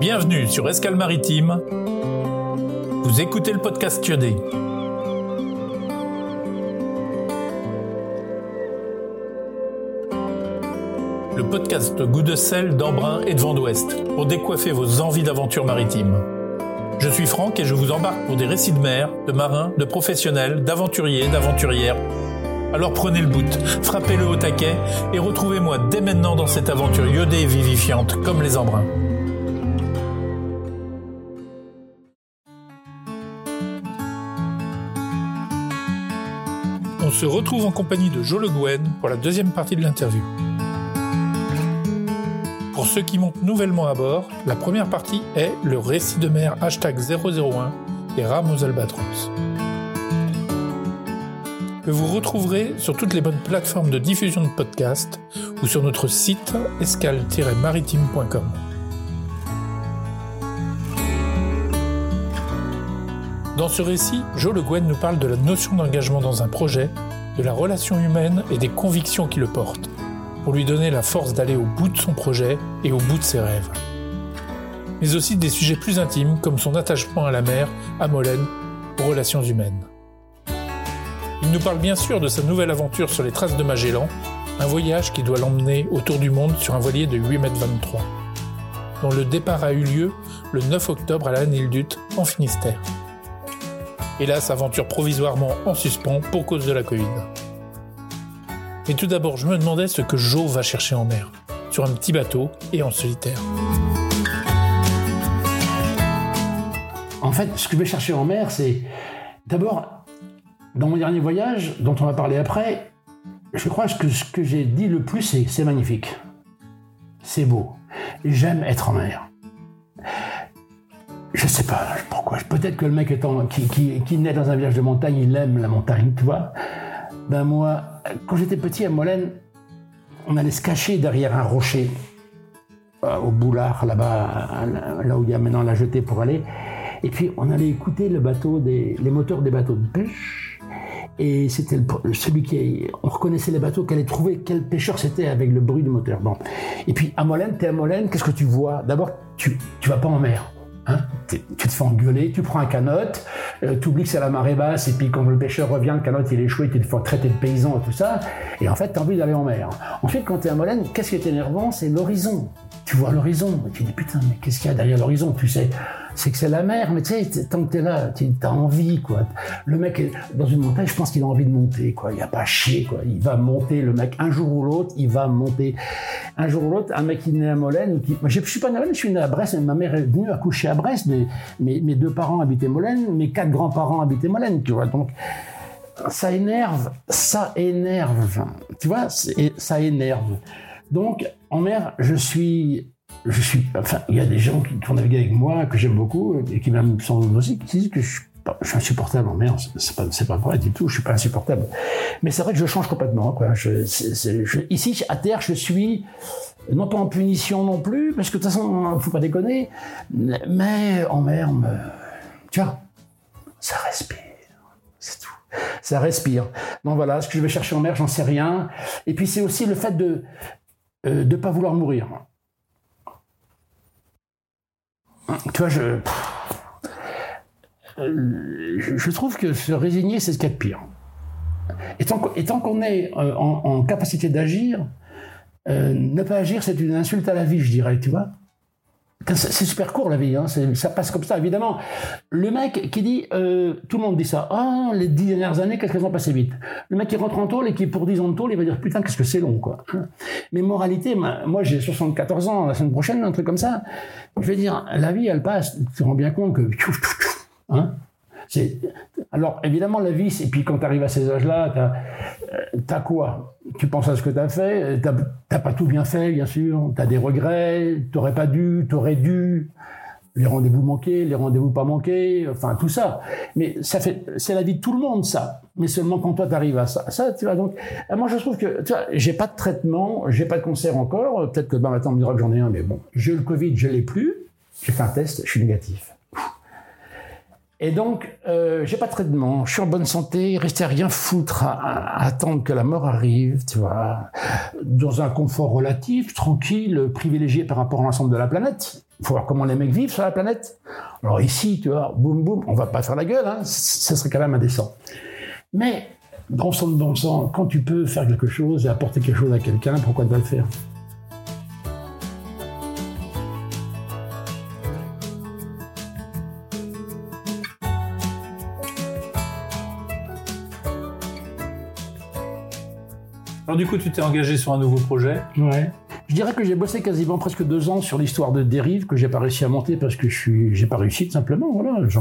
Bienvenue sur Escale Maritime. Vous écoutez le podcast Thiodé. Le podcast Goût de sel, d'embrun et de vent d'ouest pour décoiffer vos envies d'aventure maritime. Je suis Franck et je vous embarque pour des récits de mer, de marins, de professionnels, d'aventuriers, d'aventurières. Alors prenez le bout, frappez-le au taquet et retrouvez-moi dès maintenant dans cette aventure iodée et vivifiante comme les embruns. On se retrouve en compagnie de Joe Le Gouen pour la deuxième partie de l'interview. Pour ceux qui montent nouvellement à bord, la première partie est le récit de mer hashtag 001 et rames aux albatros. Que vous retrouverez sur toutes les bonnes plateformes de diffusion de podcasts ou sur notre site escale-maritime.com. Dans ce récit, Joe Le Gouen nous parle de la notion d'engagement dans un projet, de la relation humaine et des convictions qui le portent, pour lui donner la force d'aller au bout de son projet et au bout de ses rêves. Mais aussi des sujets plus intimes comme son attachement à la mer, à Molène, aux relations humaines. Il nous parle bien sûr de sa nouvelle aventure sur les traces de Magellan, un voyage qui doit l'emmener autour du monde sur un voilier de 8 mètres 23, dont le départ a eu lieu le 9 octobre à la Nildut, en Finistère. Hélas, aventure provisoirement en suspens pour cause de la Covid. Mais tout d'abord, je me demandais ce que Joe va chercher en mer, sur un petit bateau et en solitaire. En fait, ce que je vais chercher en mer, c'est d'abord, dans mon dernier voyage, dont on va parler après, je crois que ce que j'ai dit le plus, c'est c'est magnifique. C'est beau. J'aime être en mer. Je sais pas pourquoi. Peut-être que le mec qui, naît dans un village de montagne, il aime la montagne, tu vois. Ben moi, quand j'étais petit à Molène, on allait se cacher derrière un rocher, euh, au boulard, là-bas, là où il y a maintenant la jetée pour aller. Et puis on allait écouter les moteurs des bateaux de pêche. Et c'était celui qui, on reconnaissait les bateaux, qu'elle allait trouver quel pêcheur c'était avec le bruit du moteur. Bon. Et puis à Molène, t'es à Molène, qu'est-ce que tu vois? D'abord, tu, tu vas pas en mer. Hein tu te fais engueuler, tu prends un canot, euh, tu oublies que c'est la marée basse, et puis quand le pêcheur revient, le canot il est échoué, tu te fais traiter de paysan et tout ça, et en fait tu as envie d'aller en mer. Ensuite, quand tu es à Molène, qu'est-ce qui est énervant? C'est l'horizon. Tu vois l'horizon, et tu dis putain, mais qu'est-ce qu'il y a derrière l'horizon? Tu sais, c'est que c'est la mer, mais tu sais, tant que tu es là, tu as envie, quoi. Le mec, est dans une montagne, je pense qu'il a envie de monter, quoi. Il n'y a pas chier, quoi. Il va monter, le mec, un jour ou l'autre, il va monter. Un jour ou l'autre, un mec qui est né à Molène, qui... moi je suis pas né à Molène, je suis né à Brest, ma mère est venue accoucher à Brest, mais mes, mes deux parents habitaient Molène, mes quatre grands-parents habitaient Molène, tu vois. Donc, ça énerve, ça énerve, tu vois, ça énerve. Donc, en mer, je suis, il y a des gens qui, qui ont navigué avec moi, que j'aime beaucoup, et qui même sont aussi, qui disent que je suis, je suis insupportable en mer. C'est pas, c'est pas vrai du tout. Je suis pas insupportable. Mais c'est vrai que je change complètement. Quoi. Ici, à terre, je suis non pas en punition non plus, parce que de toute façon, faut pas déconner. Mais en mer, me, tu vois, ça respire. C'est tout. Ça respire. Donc voilà, ce que je vais chercher en mer, j'en sais rien. Et puis c'est aussi le fait de euh, de pas vouloir mourir. Tu vois, je, je trouve que se résigner, c'est ce qu'il y a de pire. Et tant qu'on est en, en capacité d'agir, euh, ne pas agir, c'est une insulte à la vie, je dirais, tu vois. C'est super court la vie, hein, ça passe comme ça, évidemment. Le mec qui dit, euh, tout le monde dit ça, ah, les dix dernières années, qu'est-ce qu'elles ont passé vite? Le mec qui rentre en tôle et qui pour dix ans de tôle, il va dire, putain, qu'est-ce que c'est long, quoi. Mais moralité, moi j'ai 74 ans, la semaine prochaine, un truc comme ça, je vais dire, la vie, elle passe, tu te rends bien compte que... Hein alors, évidemment, la vie, et puis quand tu arrives à ces âges-là, tu as, quoi? Tu penses à ce que tu as fait, tu pas tout bien fait, bien sûr, tu as des regrets, tu pas dû, tu aurais dû, les rendez-vous manqués, les rendez-vous pas manqués, enfin tout ça. Mais ça fait, c'est la vie de tout le monde, ça. Mais seulement quand toi tu arrives à ça, tu vois. Donc, euh, moi je trouve que, tu vois, j'ai pas de traitement, j'ai pas de cancer encore. Peut-être que demain matin on me dira que j'en ai un, mais bon, j'ai eu le Covid, je l'ai plus. J'ai fait un test, je suis négatif. Et donc, euh, j'ai pas de traitement, je suis en bonne santé, rester à rien foutre, à, attendre que la mort arrive, tu vois, dans un confort relatif, tranquille, privilégié par rapport à l'ensemble de la planète. Il faut voir comment les mecs vivent sur la planète. Alors ici, tu vois, boum boum, on va pas faire la gueule, hein, ça serait quand même indécent. Mais, bon sang de bon sang, quand tu peux faire quelque chose et apporter quelque chose à quelqu'un, pourquoi ne pas le faire? Du coup, tu t'es engagé sur un nouveau projet. Ouais. Je dirais que j'ai bossé quasiment presque deux ans sur l'histoire de dérive que j'ai pas réussi à monter parce que je suis, j'ai pas réussi tout simplement. Voilà. Je-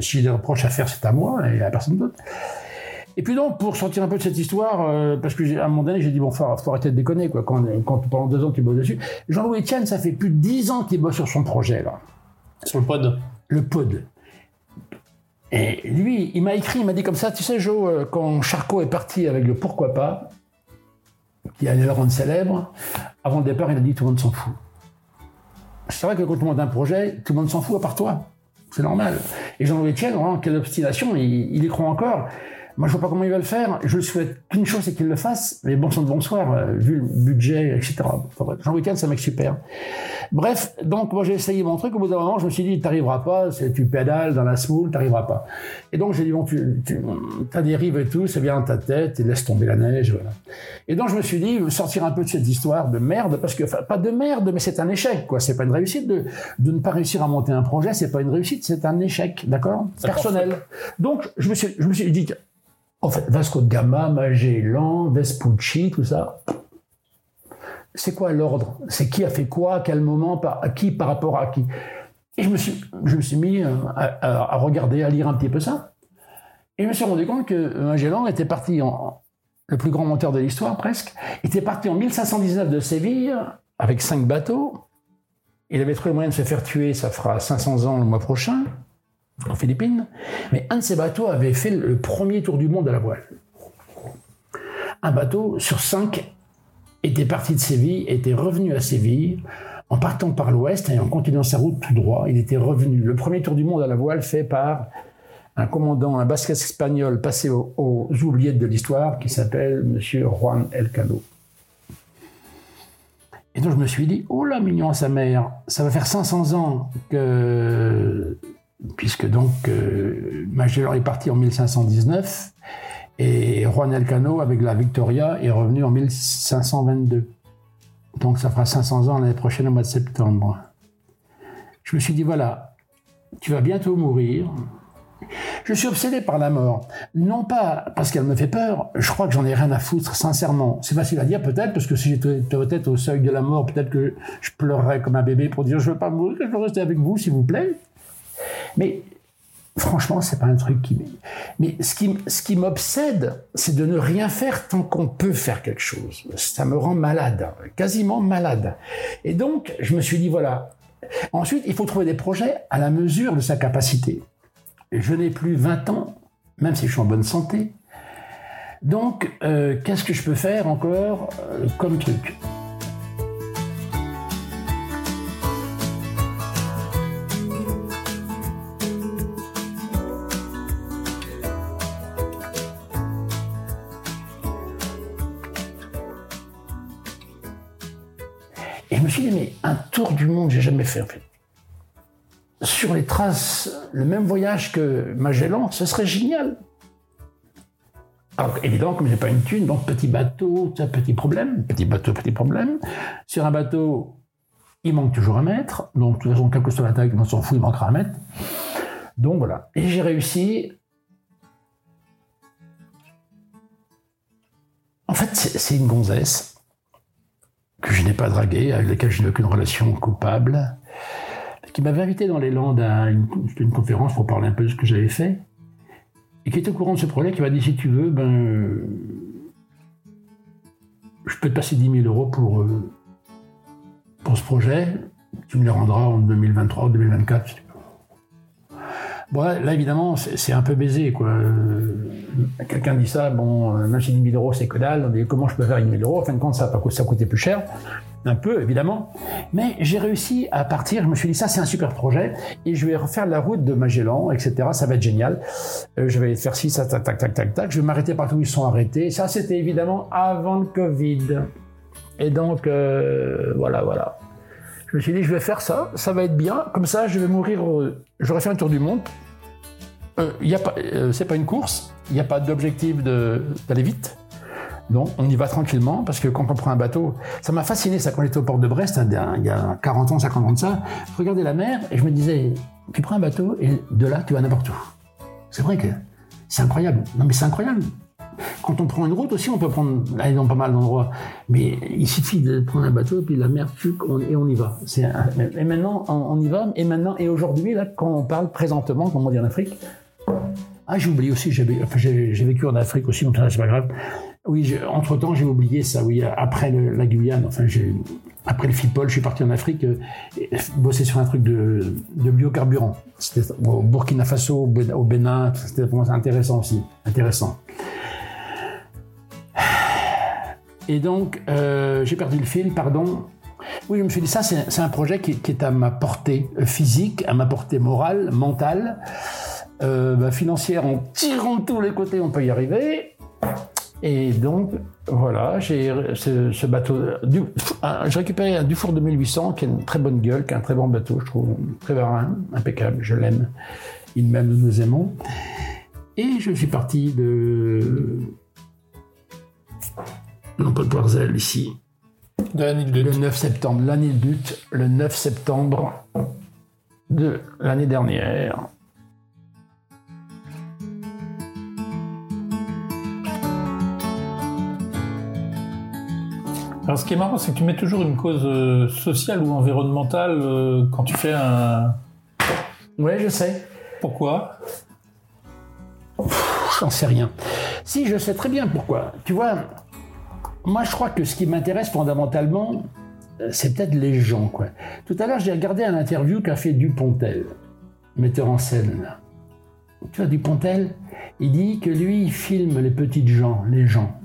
si j'ai des reproches à faire, c'est à moi et à personne d'autre. Et puis donc, pour sortir un peu de cette histoire, euh, parce que à un moment donné, j'ai dit bon, faut, faut arrêter de déconner quoi. Quand, quand pendant deux ans tu bosses dessus, Jean-Louis Etienne, ça fait plus de dix ans qu'il bosse sur son projet là Sur le pod. le pod. Et lui, il m'a écrit, il m'a dit comme ça, tu sais Joe, euh, quand Charcot est parti avec le pourquoi pas, qui allait le rendre célèbre, avant le départ, il a dit tout le monde s'en fout. C'est vrai que quand on monte un projet, tout le monde s'en fout à part toi. C'est normal. Et Jean-Louis Etienne, vraiment, quelle obstination, il y croit encore. Moi, je vois pas comment il va le faire. Je lui souhaite qu'une chose, c'est qu'il le fasse. Mais bon sang de bonsoir, euh, vu le budget, etc. Enfin, Etienne, c'est un mec super. Bref, donc moi j'ai essayé mon truc. Au bout d'un moment, je me suis dit, t'arriveras pas. Tu pédales dans la smoule, t'arriveras pas. Et donc j'ai dit, bon, tu, tu as des rives et tout, c'est bien dans ta tête, et laisse tomber la neige, voilà. Et donc je me suis dit, sortir un peu de cette histoire de merde, parce que, enfin, pas de merde, mais c'est un échec, quoi. C'est pas une réussite de, de ne pas réussir à monter un projet, c'est pas une réussite, c'est un échec, d'accord Personnel. Donc je me suis, je me suis dit, en fait, Vasco de Gama, Magellan, Vespucci, tout ça, c'est quoi l'ordre? C'est qui a fait quoi, à quel moment, à qui par rapport à qui? Et je me suis, je me suis mis euh, à, regarder, à lire un petit peu ça. Et je me suis rendu compte que Magellan était parti en, le plus grand monteur de l'histoire presque, était parti en 1519 de Séville avec cinq bateaux. Il avait trouvé le moyen de se faire tuer, ça fera 500 ans le mois prochain, aux Philippines. Mais un de ces bateaux avait fait le premier tour du monde à la voile. Un bateau sur cinq était parti de Séville, était revenu à Séville, en partant par l'ouest et en continuant sa route tout droit. Il était revenu. Le premier tour du monde à la voile fait par un commandant, un basque espagnol passé aux, aux oubliettes de l'histoire qui s'appelle Monsieur Juan Elcano. Et donc je me suis dit, oh là, mignon à sa mère, ça va faire 500 ans que, puisque donc euh, Magellan est parti en 1519 et Juan Elcano avec la Victoria est revenu en 1522. Donc ça fera 500 ans l'année prochaine au mois de septembre. Je me suis dit, voilà, tu vas bientôt mourir. Je suis obsédé par la mort. Non pas parce qu'elle me fait peur, je crois que j'en ai rien à foutre, sincèrement. C'est facile à dire peut-être, parce que si j'étais peut-être au seuil de la mort, peut-être que je pleurerais comme un bébé pour dire je veux pas mourir, je veux rester avec vous, s'il vous plaît. Mais franchement, c'est pas un truc qui. Mais ce qui, m'obsède, c'est de ne rien faire tant qu'on peut faire quelque chose. Ça me rend malade, quasiment malade. Et donc, je me suis dit voilà. Ensuite, il faut trouver des projets à la mesure de sa capacité. Je n'ai plus 20 ans, même si je suis en bonne santé. Donc, euh, qu'est-ce que je peux faire encore euh, comme truc? Sur les traces, le même voyage que Magellan, ce serait génial. Alors évidemment, comme j'ai pas une thune, donc petit bateau, petit problème, petit bateau, petit problème. Sur un bateau, il manque toujours un mètre, donc de toute façon, quelle que soit la taille, on s'en fout, il manquera un mètre. Donc voilà. Et j'ai réussi. En fait, c'est une gonzesse que je n'ai pas draguée, avec laquelle je n'ai aucune relation coupable, qui m'avait invité dans les Landes à une, conférence pour parler un peu de ce que j'avais fait, et qui était au courant de ce projet, qui m'a dit si tu veux, ben, je peux te passer 10 000 euros pour, euh, pour ce projet, tu me les rendras en 2023 ou 2024. Bon, là, évidemment, c'est un peu baisé, quoi. Euh, Quelqu'un dit ça, bon, euh, même si 10 000 euros, c'est que dalle, on comment je peux faire 10 000 euros? En fin de compte, ça, a coûté- ça coûtait plus cher, un peu, évidemment. Mais j'ai réussi à partir, je me suis dit ça c'est un super projet et je vais refaire la route de Magellan, etc. Ça va être génial. Euh, je vais faire ci, ça, tac, tac, tac, tac, tac. Je vais m'arrêter partout où ils sont arrêtés. Ça c'était évidemment avant le Covid. Et donc voilà, voilà. Je me suis dit je vais faire ça, ça va être bien. Comme ça je vais mourir heureux. J'aurais fait un tour du monde. C'est pas une course. Il n'y a pas d'objectif d'aller vite. Donc, on y va tranquillement parce que quand on prend un bateau, ça m'a fasciné ça quand j'étais au port de Brest, hein, il y a 40 ans, 50 ans de ça. Je regardais la mer et je me disais, tu prends un bateau et de là, tu vas n'importe où. C'est vrai que c'est incroyable. Non, mais c'est incroyable. Quand on prend une route aussi, on peut prendre, aller dans pas mal d'endroits. Mais il suffit de prendre un bateau et puis la mer, on- et on y va. Et maintenant, on y va. Et maintenant, et aujourd'hui, là, quand on parle présentement, comme on dit en Afrique, ah, j'ai oublié aussi, j'ai vécu en Afrique aussi, donc ça, c'est pas grave. Oui, entre-temps, j'ai oublié ça, oui, après la Guyane, enfin, après le FIPOL, je suis parti en Afrique, euh, bosser sur un truc de, biocarburant. C'était au Burkina Faso, au Bé- au Bénin, c'était intéressant aussi, intéressant. Et donc, euh, j'ai perdu le fil, pardon. Oui, je me suis dit, ça, c'est un projet qui, est à ma portée physique, à ma portée morale, mentale. Euh, bah, financière, en tirant de tous les côtés, on peut y arriver. Et donc, voilà, j'ai ce, ce bateau. Du, un- j'ai récupéré un Dufour 2800 qui a une très bonne gueule, qui est un très bon bateau, je trouve. Très marin, impeccable, je l'aime. Il m'aime, nous nous aimons. Et je suis parti de. Non, pas de ici. De l'année de Le 9 septembre, l'année de but, le 9 septembre de l'année dernière. Alors, ce qui est marrant, c'est que tu mets toujours une cause euh, sociale ou environnementale euh, quand tu fais un. Ouais, je sais. Pourquoi? J'en sais rien. Si, je sais très bien pourquoi. Tu vois, moi je crois que ce qui m'intéresse fondamentalement, euh, c'est peut-être les gens. Quoi. Tout à l'heure, j'ai regardé un interview qu'a fait Dupontel, metteur en scène. là. Tu vois, Dupontel, il dit que lui, il filme les petites gens, les gens.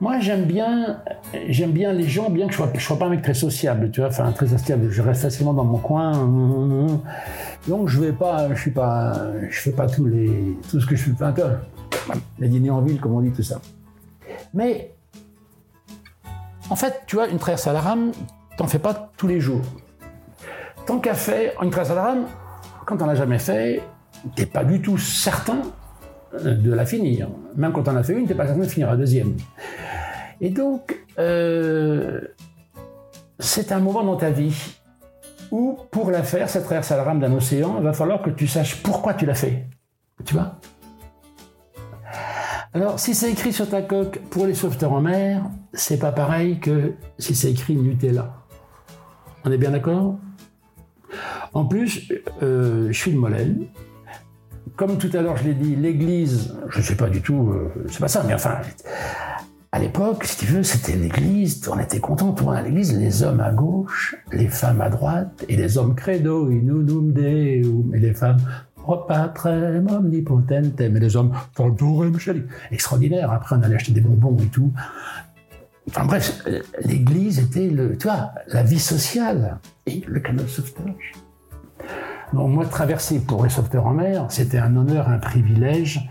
Moi, j'aime bien, j'aime bien les gens, bien que je sois, sois pas un mec très sociable, tu vois, enfin très sociable. Je reste facilement dans mon coin. Donc, je vais pas, je suis pas, je fais pas tous les, tout ce que je encore. Les dîners en ville, comme on dit, tout ça. Mais, en fait, tu vois, une traversée à la rame, t'en fais pas tous les jours. Tant qu'à faire une traversée à la rame, quand on l'a jamais fait, t'es pas du tout certain de la finir. Même quand on a fait une, t'es pas certain de finir la deuxième. Et donc, euh, c'est un moment dans ta vie où, pour la faire, cette traversée à la rame d'un océan, il va falloir que tu saches pourquoi tu l'as fait. Tu vois? Alors, si c'est écrit sur ta coque pour les sauveteurs en mer, c'est pas pareil que si c'est écrit Nutella. On est bien d'accord? En plus, euh, je suis de Molène. Comme tout à l'heure, je l'ai dit, l'église, je ne sais pas du tout, euh, c'est pas ça, mais enfin, à l'époque, si tu veux, c'était l'église, on était contents, tout à l'église, les hommes à gauche, les femmes à droite, et les hommes credo, inunum deum, et les femmes, oh patrem omnipotentem, et les hommes, chali. Extraordinaire, après on allait acheter des bonbons et tout. Enfin bref, l'église était, le, tu vois, la vie sociale, et le canot de sauvetage. Donc moi, traverser pour les sauveteurs en mer, c'était un honneur, un privilège,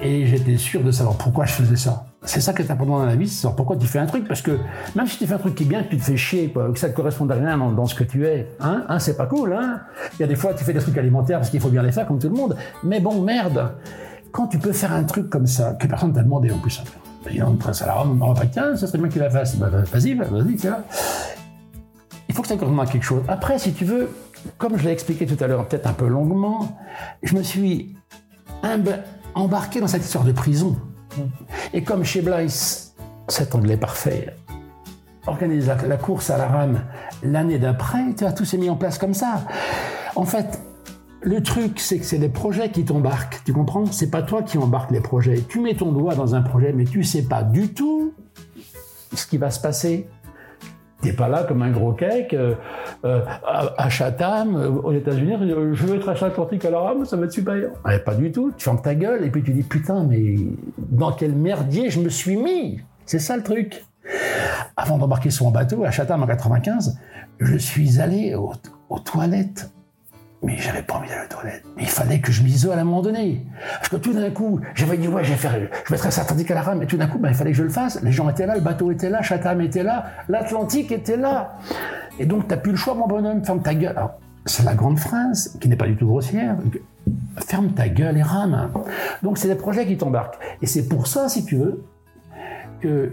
et j'étais sûr de savoir pourquoi je faisais ça. C'est ça qui est important dans la vie, c'est savoir pourquoi tu fais un truc, parce que même si tu fais un truc qui est bien, que tu te fais chier, que ça ne corresponde à rien dans, ce que tu es, hein, hein, c'est pas cool, hein. Il y a des fois, tu fais des trucs alimentaires parce qu'il faut bien les faire, comme tout le monde, mais bon, merde, quand tu peux faire un truc comme ça, que personne t'a demandé en plus, il y a une presse à la rame, on va tiens, ça serait bien tu la fasses, bah, vas-y, vas-y, tu vois. Il faut que ça corresponde à quelque chose. Après, si tu veux, comme je l'ai expliqué tout à l'heure, peut-être un peu longuement, je me suis embarqué dans cette histoire de prison. Et comme chez Blythe, cet anglais parfait, organise la, course à la rame l'année d'après, tout s'est mis en place comme ça. En fait, le truc, c'est que c'est les projets qui t'embarquent, tu comprends? C'est pas toi qui embarques les projets. Tu mets ton doigt dans un projet, mais tu sais pas du tout ce qui va se passer. T'es pas là comme un gros cake euh, euh, à, Chatham, euh, aux États-Unis, je veux être à Atlantique à la ça va être super. Ouais, pas du tout. Tu fermes ta gueule et puis tu dis putain, mais dans quel merdier je me suis mis? C'est ça le truc. avant d'embarquer sur mon bateau à Chatham en 95, je suis allé aux, toilettes. Mais j'avais pas envie d'aller aux toilettes. Mais il fallait que je m'isole à un moment donné. Parce que tout d'un coup, j'avais dit, ouais, je vais faire, je Atlantique à la rame. Et tout d'un coup, ben, il fallait que je le fasse. Les gens étaient là, le bateau était là, Chatham était là, l'Atlantique était là. Et donc, t'as plus le choix, mon bonhomme, ferme ta gueule. c'est la grande phrase, qui n'est pas du tout grossière. Ferme ta gueule et rame. Donc, c'est des projets qui t'embarquent. Et c'est pour ça, si tu veux, que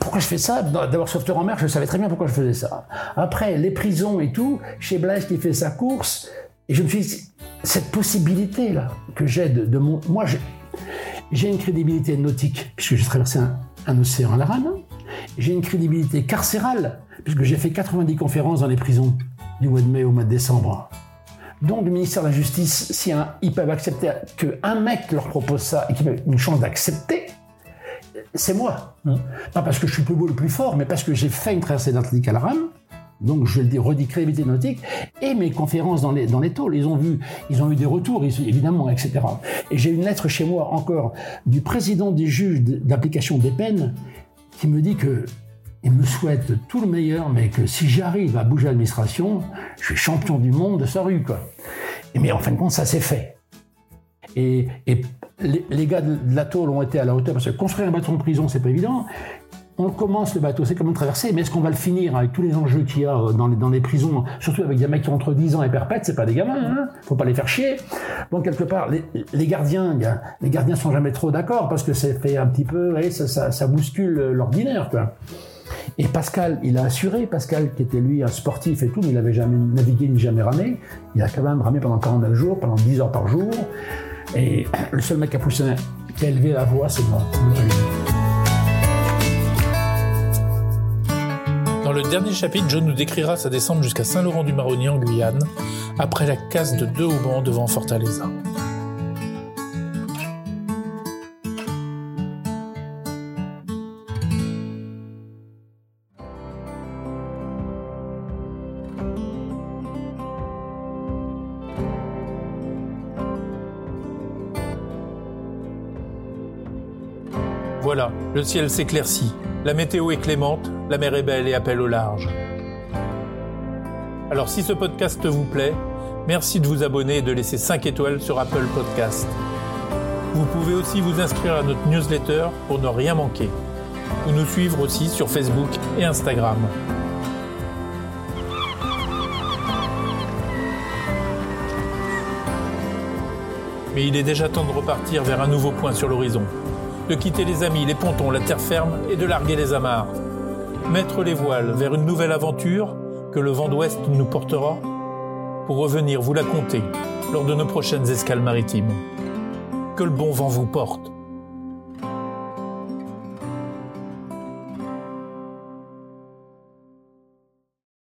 pourquoi je fais ça? D'abord, sauveteur en mer, je savais très bien pourquoi je faisais ça. Après, les prisons et tout, chez Blaise qui fait sa course, et je me suis dit, cette possibilité-là que j'ai de, mon. Moi, j'ai une crédibilité nautique, puisque j'ai traversé un, océan à la rame. J'ai une crédibilité carcérale, puisque j'ai fait 90 conférences dans les prisons du mois de mai au mois de décembre. Donc, le ministère de la Justice, si ils peuvent accepter qu'un mec leur propose ça et qu'il ait une chance d'accepter, c'est moi. Pas Pas parce que je suis le plus beau, le plus fort, mais parce que j'ai fait une traversée d'Atlantique à la rame. Donc je le redis créativité nautique et mes conférences dans les dans les tôles, ils ont vu, ils ont eu des retours évidemment, etc. Et j'ai une lettre chez moi encore du président des juges d'application des peines qui me dit que il me souhaite tout le meilleur, mais que si j'arrive à bouger l'administration, je suis champion du monde de sa rue quoi. Et mais en fin de compte, ça s'est fait. Et, les, gars de, la tôle ont été à la hauteur parce que construire un bateau en prison, c'est pas évident. On commence le bateau, c'est comme une traversée, mais est-ce qu'on va le finir avec tous les enjeux qu'il y a euh, dans les, prisons, surtout avec des mecs qui ont entre 10 ans et perpètes, c'est pas des gamins, hein faut pas les faire chier. Donc quelque part, les, gardiens, les gardiens sont jamais trop d'accord parce que ça fait un petit peu, ça, bouscule l'ordinaire, quoi. Et Pascal, il a assuré, Pascal qui était lui un sportif et tout, mais il n'avait jamais navigué ni jamais ramé. Il a quand même ramé pendant 49 jours, pendant 10 heures par jour. Et le seul mec qui a élevé la voix, c'est moi. Dans le dernier chapitre, John nous décrira sa descente jusqu'à Saint-Laurent-du-Maroni en Guyane, après la casse de deux haubans devant Fortaleza. Voilà, le ciel s'éclaircit, la météo est clémente, la mer est belle et appelle au large. Alors si ce podcast vous plaît, merci de vous abonner et de laisser 5 étoiles sur Apple Podcast. Vous pouvez aussi vous inscrire à notre newsletter pour ne rien manquer, ou nous suivre aussi sur Facebook et Instagram. Mais il est déjà temps de repartir vers un nouveau point sur l'horizon de quitter les amis, les pontons, la terre ferme et de larguer les amarres. Mettre les voiles vers une nouvelle aventure que le vent d'ouest nous portera pour revenir vous la compter lors de nos prochaines escales maritimes. Que le bon vent vous porte.